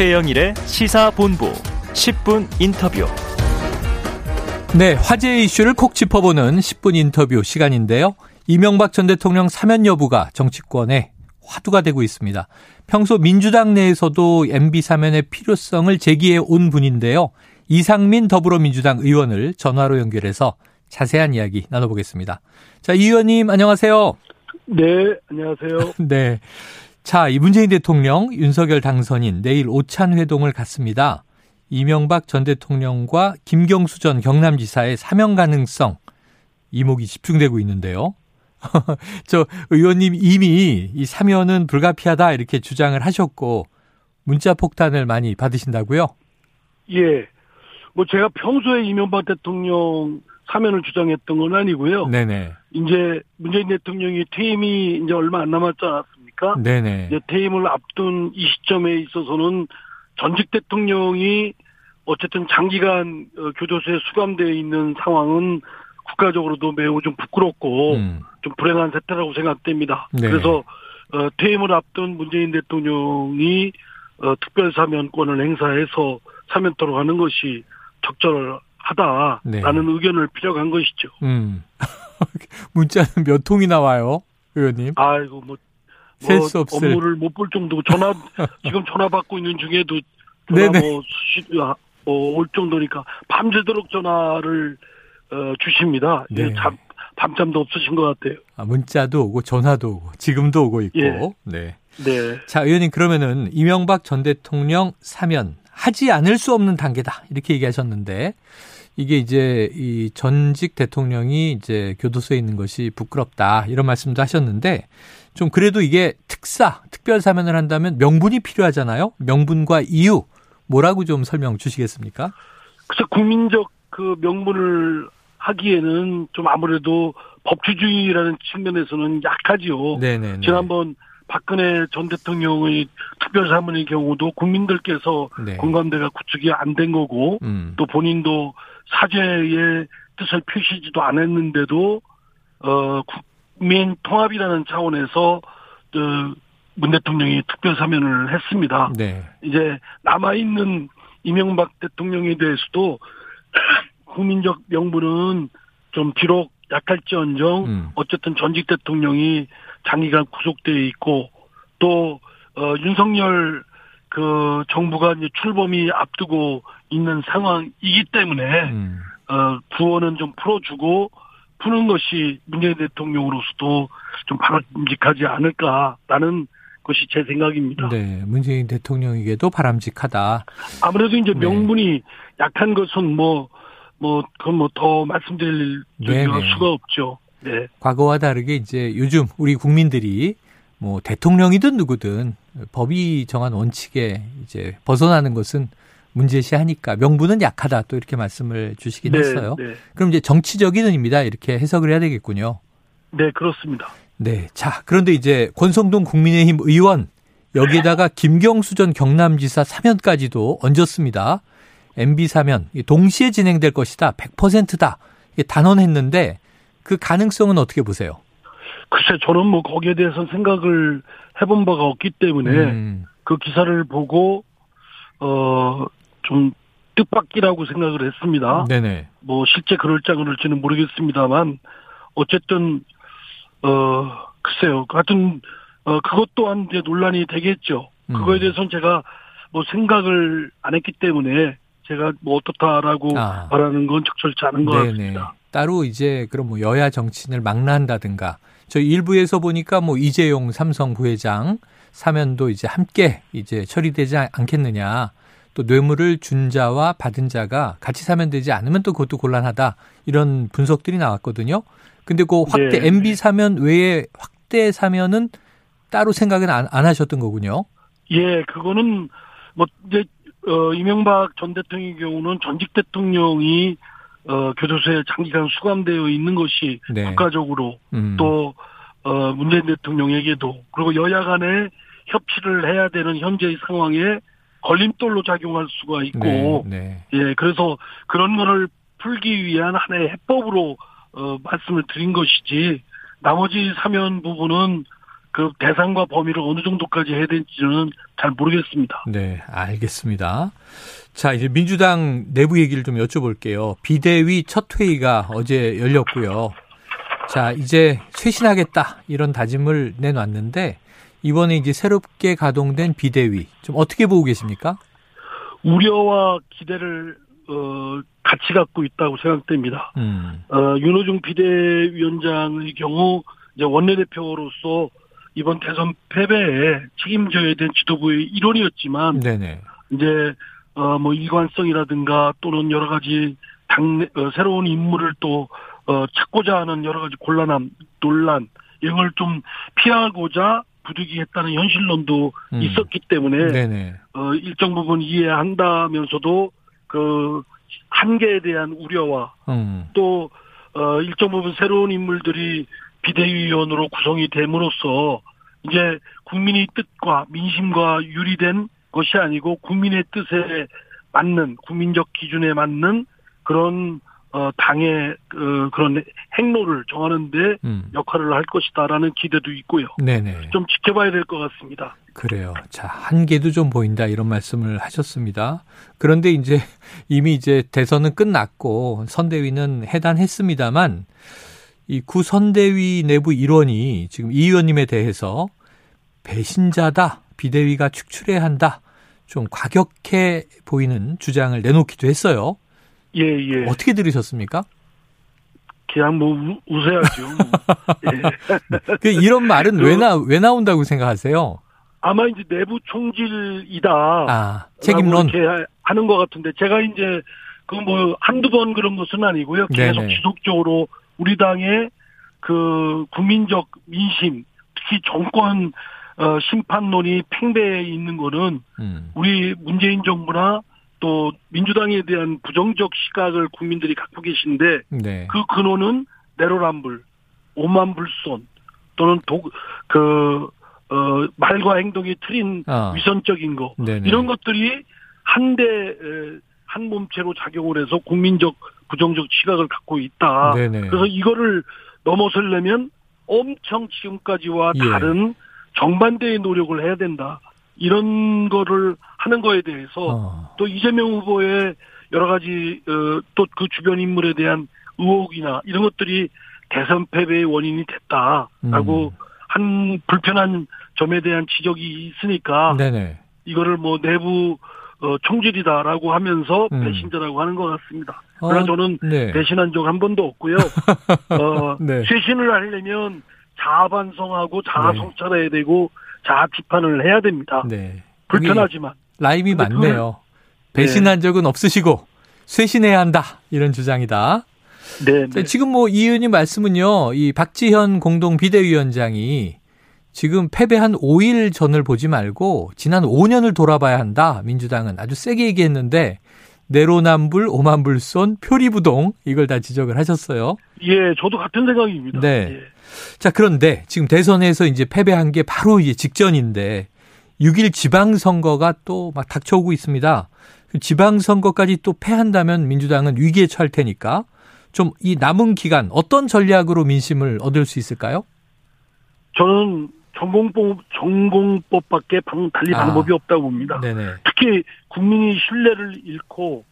최영일의 시사본부 10분 인터뷰. 네, 화제 이슈를 콕 짚어보는 10분 인터뷰 시간인데요. 이명박 전 대통령 사면 여부가 정치권에 화두가 되고 있습니다. 평소 민주당 내에서도 MB 사면의 필요성을 제기해 온 분인데요. 이상민 더불어민주당 의원을 전화로 연결해서 자세한 이야기 나눠보겠습니다. 자, 이 의원님 안녕하세요. 네, 안녕하세요. 네. 자, 이 문재인 대통령 윤석열 당선인 내일 오찬 회동을 갖습니다. 이명박 전 대통령과 김경수 전 경남지사의 사면 가능성 이목이 집중되고 있는데요. 저 의원님 이미 이 사면은 불가피하다 이렇게 주장을 하셨고 문자 폭탄을 많이 받으신다고요? 예. 뭐 제가 평소에 이명박 대통령 사면을 주장했던 건 아니고요. 네네. 이제 문재인 대통령이 퇴임이 이제 얼마 안 남았지 않았습니까? 네네. 이제 퇴임을 앞둔 이 시점에 있어서는 전직 대통령이 어쨌든 장기간 어, 교도소에 수감되어 있는 상황은 국가적으로도 매우 좀 부끄럽고 음. 좀 불행한 세태라고 생각됩니다. 네. 그래서 어, 퇴임을 앞둔 문재인 대통령이 어, 특별사면권을 행사해서 사면토록 하는 것이 적절하다라는 네. 의견을 피력한 것이죠. 음. 문자는 몇 통이 나와요, 의원님? 아이고 뭐, 셀 뭐. 업무를 못 볼 정도고 전화 지금 전화 받고 있는 중에도 전화 네네. 뭐 수시 아, 어, 올 정도니까 밤새도록 전화를 어, 주십니다. 이게 네. 잠 밤잠도 없으신 것 같아요. 아, 문자도 오고 전화도 오고 지금도 오고 있고. 예. 네. 네. 자, 의원님 그러면은 이명박 전 대통령 사면 하지 않을 수 없는 단계다. 이렇게 얘기하셨는데 이게 이제 이 전직 대통령이 이제 교도소에 있는 것이 부끄럽다. 이런 말씀도 하셨는데 좀 그래도 이게 특사, 특별 사면을 한다면 명분이 필요하잖아요. 명분과 이유 뭐라고 좀 설명 주시겠습니까? 그래서 국민적 그 명분을 하기에는 좀 아무래도 법치주의라는 측면에서는 약하지요. 네네. 지난번 박근혜 전 대통령의 특별 사면의 경우도 국민들께서 네. 공감대가 구축이 안 된 거고 음. 또 본인도 사죄의 뜻을 표시지도 않았는데도 어 국민 통합이라는 차원에서 그문 대통령이 특별 사면을 했습니다. 네. 이제 남아 있는 이명박 대통령에 대해서도 국민적 명분은 좀 비록 약할지언정 음. 어쨌든 전직 대통령이 장기간 구속되어 있고 또 어, 윤석열 그 정부가 이제 출범이 앞두고 있는 상황이기 때문에 음. 어, 구원은 좀 풀어주고 푸는 것이 문재인 대통령으로서도 좀 바람직하지 않을까라는 것이 제 생각입니다. 네. 문재인 대통령에게도 바람직하다. 아무래도 이제 네. 명분이 약한 것은 뭐, 뭐, 그건 뭐 더 말씀드릴 네네. 수가 없죠. 네. 과거와 다르게 이제 요즘 우리 국민들이 뭐 대통령이든 누구든 법이 정한 원칙에 이제 벗어나는 것은 문제시하니까 명분은 약하다 또 이렇게 말씀을 주시긴 했어요. 네. 그럼 이제 정치적인 의미다 이렇게 해석을 해야 되겠군요. 네, 그렇습니다. 네. 자, 그런데 이제 권성동 국민의힘 의원 여기에다가 김경수 전 경남지사 사면까지도 얹었습니다. MB 사면 이 동시에 진행될 것이다. 100%다. 이게 단언했는데 그 가능성은 어떻게 보세요? 글쎄, 저는 뭐 거기에 대해서 생각을 해본 바가 없기 때문에 음, 그 기사를 보고, 어, 좀 뜻밖이라고 생각을 했습니다. 네네. 뭐 실제 그럴지 안 그럴지는 모르겠습니다만 어쨌든 어 글쎄요 같은 어 그것 또한 이제 논란이 되겠죠. 그거에 음. 대해서는 제가 뭐 생각을 안 했기 때문에 제가 뭐 어떻다라고 아. 말하는 건 적절치 않은 것 네네. 같습니다. 따로 이제 그럼 뭐 여야 정치인을 망라한다든가 저희 일부에서 보니까 뭐 이재용 삼성 부회장 사면도 이제 함께 이제 처리되지 않- 않겠느냐. 또 뇌물을 준 자와 받은 자가 같이 사면 되지 않으면 또 그것도 곤란하다. 이런 분석들이 나왔거든요. 근데 그 확대 네. MB 사면 외에 확대 사면은 따로 생각은 안, 안 하셨던 거군요. 예, 그거는 뭐 이제 어 이명박 전 대통령의 경우는 전직 대통령이 어 교도소에 장기간 수감되어 있는 것이 네. 국가적으로 음. 또 어, 문재인 대통령에게도 그리고 여야 간에 협치를 해야 되는 현재의 상황에 걸림돌로 작용할 수가 있고 네, 네. 예 그래서 그런 거를 풀기 위한 하나의 해법으로 어, 말씀을 드린 것이지 나머지 사면 부분은 그 대상과 범위를 어느 정도까지 해야 될지는 잘 모르겠습니다. 네, 알겠습니다. 자, 이제 민주당 내부 얘기를 좀 여쭤볼게요. 비대위 첫 회의가 어제 열렸고요. 자, 이제 쇄신하겠다 이런 다짐을 내놨는데 이번에 이제 새롭게 가동된 비대위 좀 어떻게 보고 계십니까? 우려와 기대를 어, 같이 갖고 있다고 생각됩니다. 음. 어, 윤호중 비대위원장의 경우 이제 원내대표로서 이번 대선 패배에 책임져야 된 지도부의 일원이었지만 네네. 이제 어 뭐 일관성이라든가 또는 여러 가지 당 어, 새로운 인물을 또 어, 찾고자 하는 여러 가지 곤란함, 논란 이런 걸좀 피하고자 부득이했다는 현실론도 음. 있었기 때문에 네네. 어, 일정 부분 이해한다면서도 그 한계에 대한 우려와 음. 또 어, 일정 부분 새로운 인물들이 비대위원으로 구성이 됨으로써 이제 국민의 뜻과 민심과 유리된 것이 아니고 국민의 뜻에 맞는 국민적 기준에 맞는 그런 어, 당의 어, 그런 행로를 정하는데 음. 역할을 할 것이다라는 기대도 있고요. 네네. 좀 지켜봐야 될 것 같습니다. 그래요. 자, 한계도 좀 보인다 이런 말씀을 하셨습니다. 그런데 이제 이미 이제 대선은 끝났고 선대위는 해단했습니다만 이 구선대위 내부 일원이 지금 이 의원님에 대해서 배신자다. 비대위가 축출해야 한다. 좀 과격해 보이는 주장을 내놓기도 했어요. 예, 예. 어떻게 들으셨습니까? 그냥 뭐 우, 우세하죠. 뭐. 예. 그 이런 말은 그- 왜, 나, 왜 나온다고 생각하세요? 아마 이제 내부 총질이다. 아, 책임론. 이렇게 하는 것 같은데 제가 이제 그 뭐 한두 번 그런 것은 아니고요. 계속 네네. 지속적으로 우리 당의 그 국민적 민심, 특히 정권 어, 심판론이 팽배해 있는 거는 음, 우리 문재인 정부나 또 민주당에 대한 부정적 시각을 국민들이 갖고 계신데 네. 그 근원은 내로남불, 오만불손 또는 도, 그, 어, 말과 행동이 틀린 아. 위선적인 거. 네네. 이런 것들이 한대, 에, 한 몸체로 작용을 해서 국민적 부정적 시각을 갖고 있다. 네네. 그래서 이거를 넘어서려면 엄청 지금까지와 예. 다른 정반대의 노력을 해야 된다. 이런 거를 하는 거에 대해서 어, 또 이재명 후보의 여러 가지 어, 또그 주변 인물에 대한 의혹이나 이런 것들이 대선 패배의 원인이 됐다라고 음. 한 불편한 점에 대한 지적이 있으니까 네네. 이거를 뭐 내부 어, 총질이다라고 하면서 음. 배신자라고 하는 것 같습니다. 어, 그러나 저는 네. 배신한 적 한 번도 없고요. 어, 네. 쇄신을 하려면 자아 반성하고 자아 성찰해야 되고 자아 비판을 해야 됩니다. 네. 불편하지만 라임이 많네요. 배신한 적은 없으시고 쇄신해야 한다 이런 주장이다. 네, 자, 네. 지금 뭐 이 의원님 말씀은요. 이 박지현 공동 비대위원장이 지금 패배한 5일 전을 보지 말고 지난 5년을 돌아봐야 한다. 민주당은 아주 세게 얘기했는데 내로남불, 오만불손, 표리부동 이걸 다 지적을 하셨어요. 예, 저도 같은 생각입니다. 네. 예. 자, 그런데 지금 대선에서 이제 패배한 게 바로 이제 직전인데 6일 지방선거가 또 막 닥쳐오고 있습니다. 그 지방선거까지 또 패한다면 민주당은 위기에 처할 테니까 좀 이 남은 기간 어떤 전략으로 민심을 얻을 수 있을까요? 저는 전공법 전공법밖에 방, 달리 아. 방법이 없다고 봅니다. 네네. 특히 국민이 신뢰를 잃고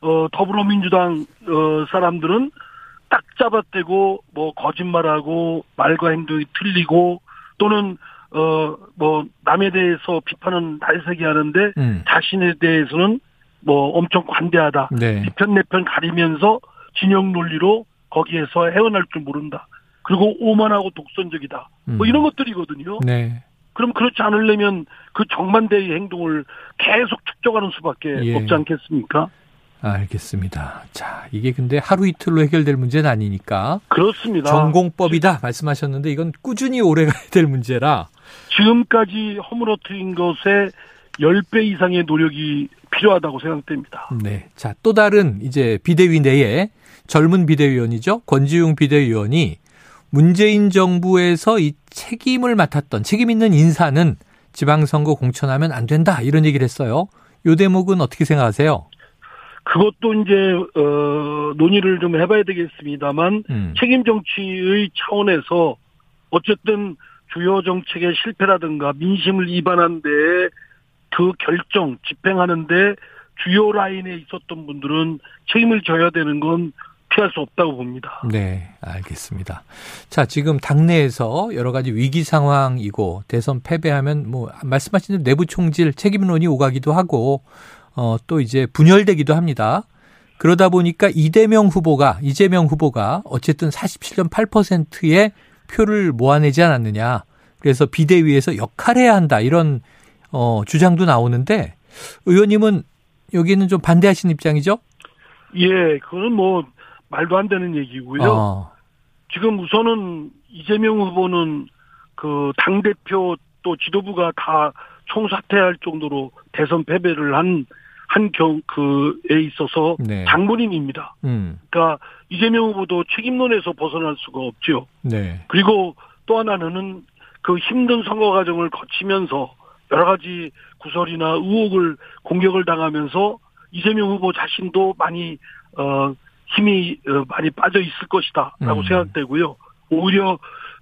어, 더불어민주당 어, 사람들은 딱 잡아떼고 뭐 거짓말하고 말과 행동이 틀리고 또는 어 뭐 남에 대해서 비판은 날세게 하는데 음. 자신에 대해서는 뭐 엄청 관대하다. 네. 뒤편 내편 가리면서 진영 논리로 거기에서 헤어날 줄 모른다. 그리고 오만하고 독선적이다. 뭐 음. 이런 것들이거든요. 네. 그럼 그렇지 않으려면 그 정반대의 행동을 계속 축적하는 수밖에 예. 없지 않겠습니까? 알겠습니다. 자, 이게 근데 하루 이틀로 해결될 문제는 아니니까 그렇습니다. 전공법이다 말씀하셨는데 이건 꾸준히 오래 가야 될 문제라 지금까지 허물어뜨린 것에 10배 이상의 노력이 필요하다고 생각됩니다. 네. 자, 또 다른 이제 비대위 내에 젊은 비대위원이죠. 권지웅 비대위원이 문재인 정부에서 이 책임을 맡았던 책임 있는 인사는 지방선거 공천하면 안 된다. 이런 얘기를 했어요. 요 대목은 어떻게 생각하세요? 그것도 이제 어 논의를 좀 해봐야 되겠습니다만 음. 책임 정치의 차원에서 어쨌든 주요 정책의 실패라든가 민심을 이반한데 그 결정 집행하는데 주요 라인에 있었던 분들은 책임을 져야 되는 건 피할 수 없다고 봅니다. 네, 알겠습니다. 자, 지금 당내에서 여러 가지 위기 상황이고 대선 패배하면 뭐 말씀하신 대로 내부 총질 책임론이 오가기도 하고 어, 또 이제 분열되기도 합니다. 그러다 보니까 이대명 후보가 이재명 후보가 어쨌든 47.8%의 표를 모아내지 않았느냐. 그래서 비대위에서 역할해야 한다. 이런 어, 주장도 나오는데 의원님은 여기는 좀 반대하시는 입장이죠? 예, 그거는 뭐 말도 안 되는 얘기고요. 어. 지금 우선은 이재명 후보는 그 당 대표 또 지도부가 다 총사퇴할 정도로 대선 패배를 한, 한 경, 그에 있어서 네. 장본인입니다. 음. 그러니까 이재명 후보도 책임론에서 벗어날 수가 없죠. 네. 그리고 또 하나는 그 힘든 선거 과정을 거치면서 여러 가지 구설이나 의혹을 공격을 당하면서 이재명 후보 자신도 많이 어 힘이 어, 많이 빠져 있을 것이다라고 음. 생각되고요. 오히려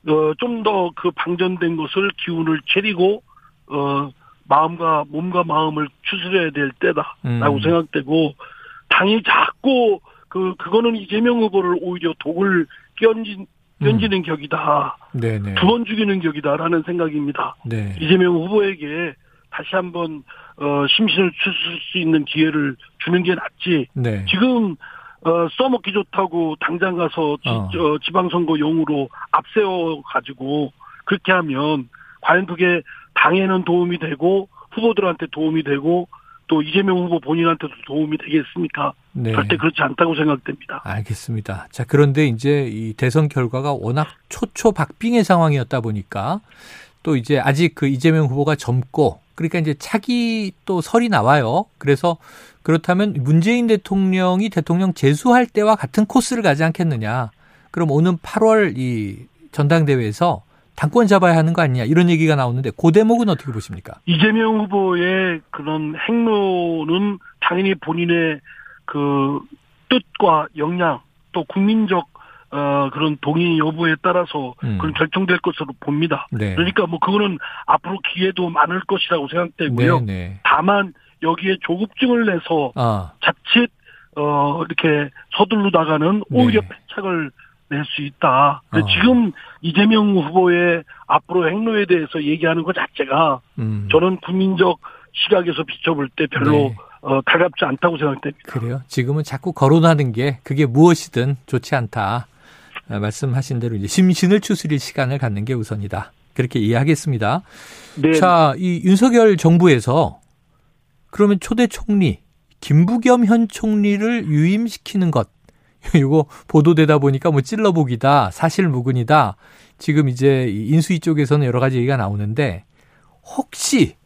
어, 좀 더 그 방전된 것을 기운을 차리고 어 마음과 몸과 마음을 추스려야 될 때다라고 음. 생각되고 당이 자꾸 그 그거는 이재명 후보를 오히려 독을 끼얹은 끼얹는 격이다. 네네. 두번 죽이는 격이다라는 생각입니다. 네. 이재명 후보에게 다시 한번 어, 심신을 추스릴 수 있는 기회를 주는 게 낫지. 네. 지금 어, 써먹기 좋다고 당장 가서 지, 어. 어, 지방선거용으로 앞세워 가지고 그렇게 하면 과연 그게 당에는 도움이 되고 후보들한테 도움이 되고 또 이재명 후보 본인한테도 도움이 되겠습니까? 네. 절대 그렇지 않다고 생각됩니다. 알겠습니다. 자, 그런데 이제 이 대선 결과가 워낙 초초박빙의 상황이었다 보니까 또 이제 아직 그 이재명 후보가 젊고 그러니까 이제 차기 또 설이 나와요. 그래서 그렇다면 문재인 대통령이 대통령 재수할 때와 같은 코스를 가지 않겠느냐. 그럼 오는 8월 이 전당대회에서 당권 잡아야 하는 거 아니냐 이런 얘기가 나오는데 그 대목은 어떻게 보십니까? 이재명 후보의 그런 행로는 당연히 본인의 그 뜻과 역량 또 국민적 어 그런 동의 여부에 따라서 음. 그런 결정될 것으로 봅니다. 네. 그러니까 뭐 그거는 앞으로 기회도 많을 것이라고 생각되고요. 네, 네. 다만 여기에 조급증을 내서 아, 자칫 어 이렇게 서둘르다가는 오히려 네. 패착을 낼 수 있다. 어. 지금 이재명 후보의 앞으로 행로에 대해서 얘기하는 것 자체가 음. 저는 국민적 시각에서 비춰볼 때 별로 네. 어, 달갑지 않다고 생각됩니다. 그래요. 지금은 자꾸 거론하는 게 그게 무엇이든 좋지 않다. 아, 말씀하신 대로 이제 심신을 추스릴 시간을 갖는 게 우선이다. 그렇게 이해하겠습니다. 네, 자, 이 윤석열 정부에서 그러면 초대 총리 김부겸 현 총리를 유임시키는 것. 이거 보도되다 보니까 뭐 찔러보기다, 사실무근이다. 지금 이제 이 인수위 쪽에서는 여러 가지 얘기가 나오는데 혹시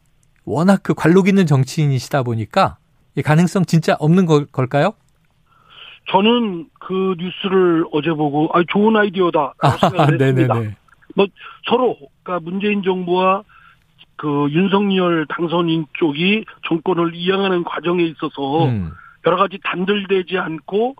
워낙 그 관록 있는 정치인이시다 보니까 이 가능성 진짜 없는 걸, 걸까요? 저는 그 뉴스를 어제 보고 아 좋은 아이디어다 생각을 했습니다. 네네네. 뭐 서로 그러니까 문재인 정부와 그 윤석열 당선인 쪽이 정권을 이양하는 과정에 있어서 음. 여러 가지 단절되지 않고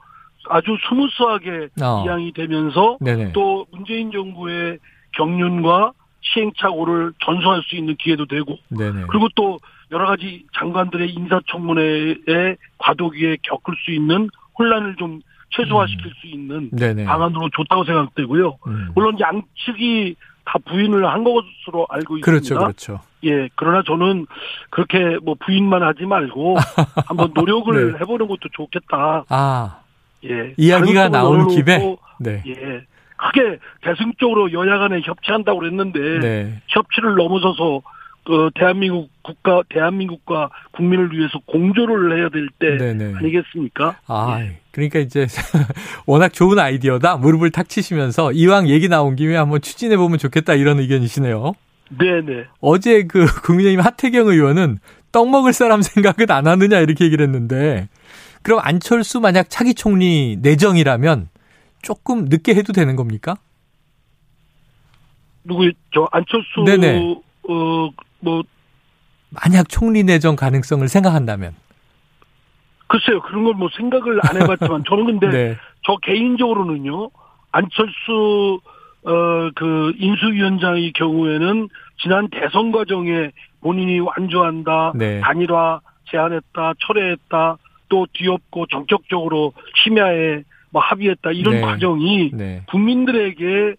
아주 smooth하게 어. 이양이 되면서 네네. 또 문재인 정부의 경륜과 시행착오를 전수할 수 있는 기회도 되고 네네. 그리고 또 여러 가지 장관들의 인사청문회에 과도기에 겪을 수 있는 혼란을 좀 최소화시킬 수 있는 네네. 방안으로 좋다고 생각되고요. 음. 물론 양측이 다 부인을 한 것으로 알고 있습니다. 그렇죠, 그렇죠. 예, 그러나 저는 그렇게 뭐 부인만 하지 말고 한번 노력을 네. 해보는 것도 좋겠다. 아, 예, 이야기가 나온 김에 네. 예, 크게 대승적으로 여야 간에 협치한다고 그랬는데 네. 협치를 넘어서서 그 대한민국 국가 대한민국과 국민을 위해서 공조를 해야 될때 네네. 아니겠습니까? 아, 예. 그러니까 이제 워낙 좋은 아이디어다. 무릎을 탁 치시면서 이왕 얘기 나온 김에 한번 추진해 보면 좋겠다 이런 의견이시네요. 네네. 어제 그 국민의힘 하태경 의원은 떡 먹을 사람 생각은 안 하느냐 이렇게 얘기를 했는데 그럼 안철수 만약 차기 총리 내정이라면 조금 늦게 해도 되는 겁니까? 누구 저 안철수 네네. 어 뭐 만약 총리 내정 가능성을 생각한다면. 글쎄요 그런 걸 뭐 생각을 안 해봤지만 저는 근데 네. 저 개인적으로는요 안철수 어, 그, 인수위원장의 경우에는 지난 대선 과정에 본인이 완주한다, 네. 단일화 제안했다, 철회했다, 또 뒤엎고 전격적으로 심야에 뭐 합의했다, 이런 네. 과정이 네. 국민들에게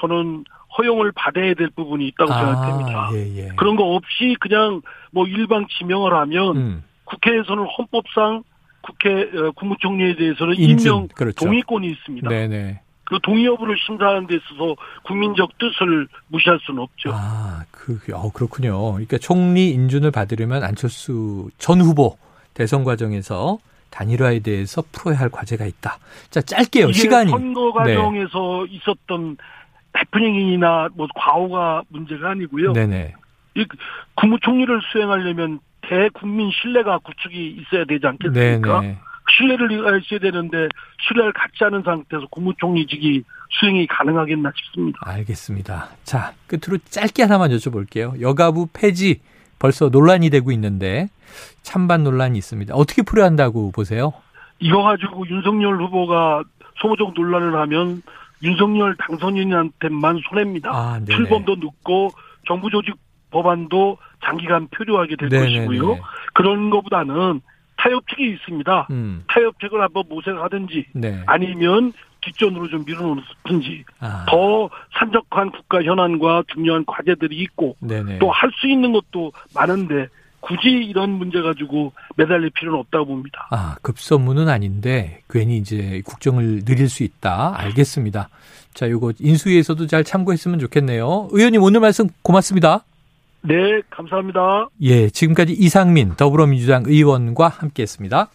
저는 허용을 받아야 될 부분이 있다고 생각됩니다. 아, 예, 예. 그런 거 없이 그냥 뭐 일방 지명을 하면 음, 국회에서는 헌법상 국회 어, 국무총리에 대해서는 인준, 임명 그렇죠. 동의권이 있습니다. 네네. 그 동의 여부를 심사하는 데 있어서 국민적 뜻을 무시할 수는 없죠. 아, 그, 어, 그렇군요. 그러니까 총리 인준을 받으려면 안철수 전 후보 대선 과정에서 단일화에 대해서 풀어야 할 과제가 있다. 자, 짧게요. 시간이. 선거 과정에서 있었던 해프닝이나 뭐 과오가 문제가 아니고요. 네네. 이 국무총리를 수행하려면 대국민 신뢰가 구축이 있어야 되지 않겠습니까? 네네. 신뢰를 있어야 되는데 신뢰를 갖지 않은 상태에서 국무총리직이 수행이 가능하겠나 싶습니다. 알겠습니다. 자, 끝으로 짧게 하나만 여쭤볼게요. 여가부 폐지 벌써 논란이 되고 있는데 찬반 논란이 있습니다. 어떻게 풀어야 한다고 보세요? 이거 가지고 윤석열 후보가 소모적 논란을 하면 윤석열 당선인한테만 손해입니다. 아. 출범도 늦고 정부 조직 법안도 장기간 표류하게 될 네네네. 것이고요. 그런 것보다는 타협책이 있습니다. 음, 타협책을 한번 모색하든지 네. 아니면 뒷전으로 좀 밀어놓든지 아, 더 산적한 국가 현안과 중요한 과제들이 있고. 또 할 수 있는 것도 많은데 굳이 이런 문제 가지고 매달릴 필요는 없다고 봅니다. 아, 급선무는 아닌데 괜히 이제 국정을 늘릴 수 있다. 알겠습니다. 자, 요거 인수위에서도 잘 참고했으면 좋겠네요. 의원님 오늘 말씀 고맙습니다. 네, 감사합니다. 예, 지금까지 이상민 더불어민주당 의원과 함께했습니다.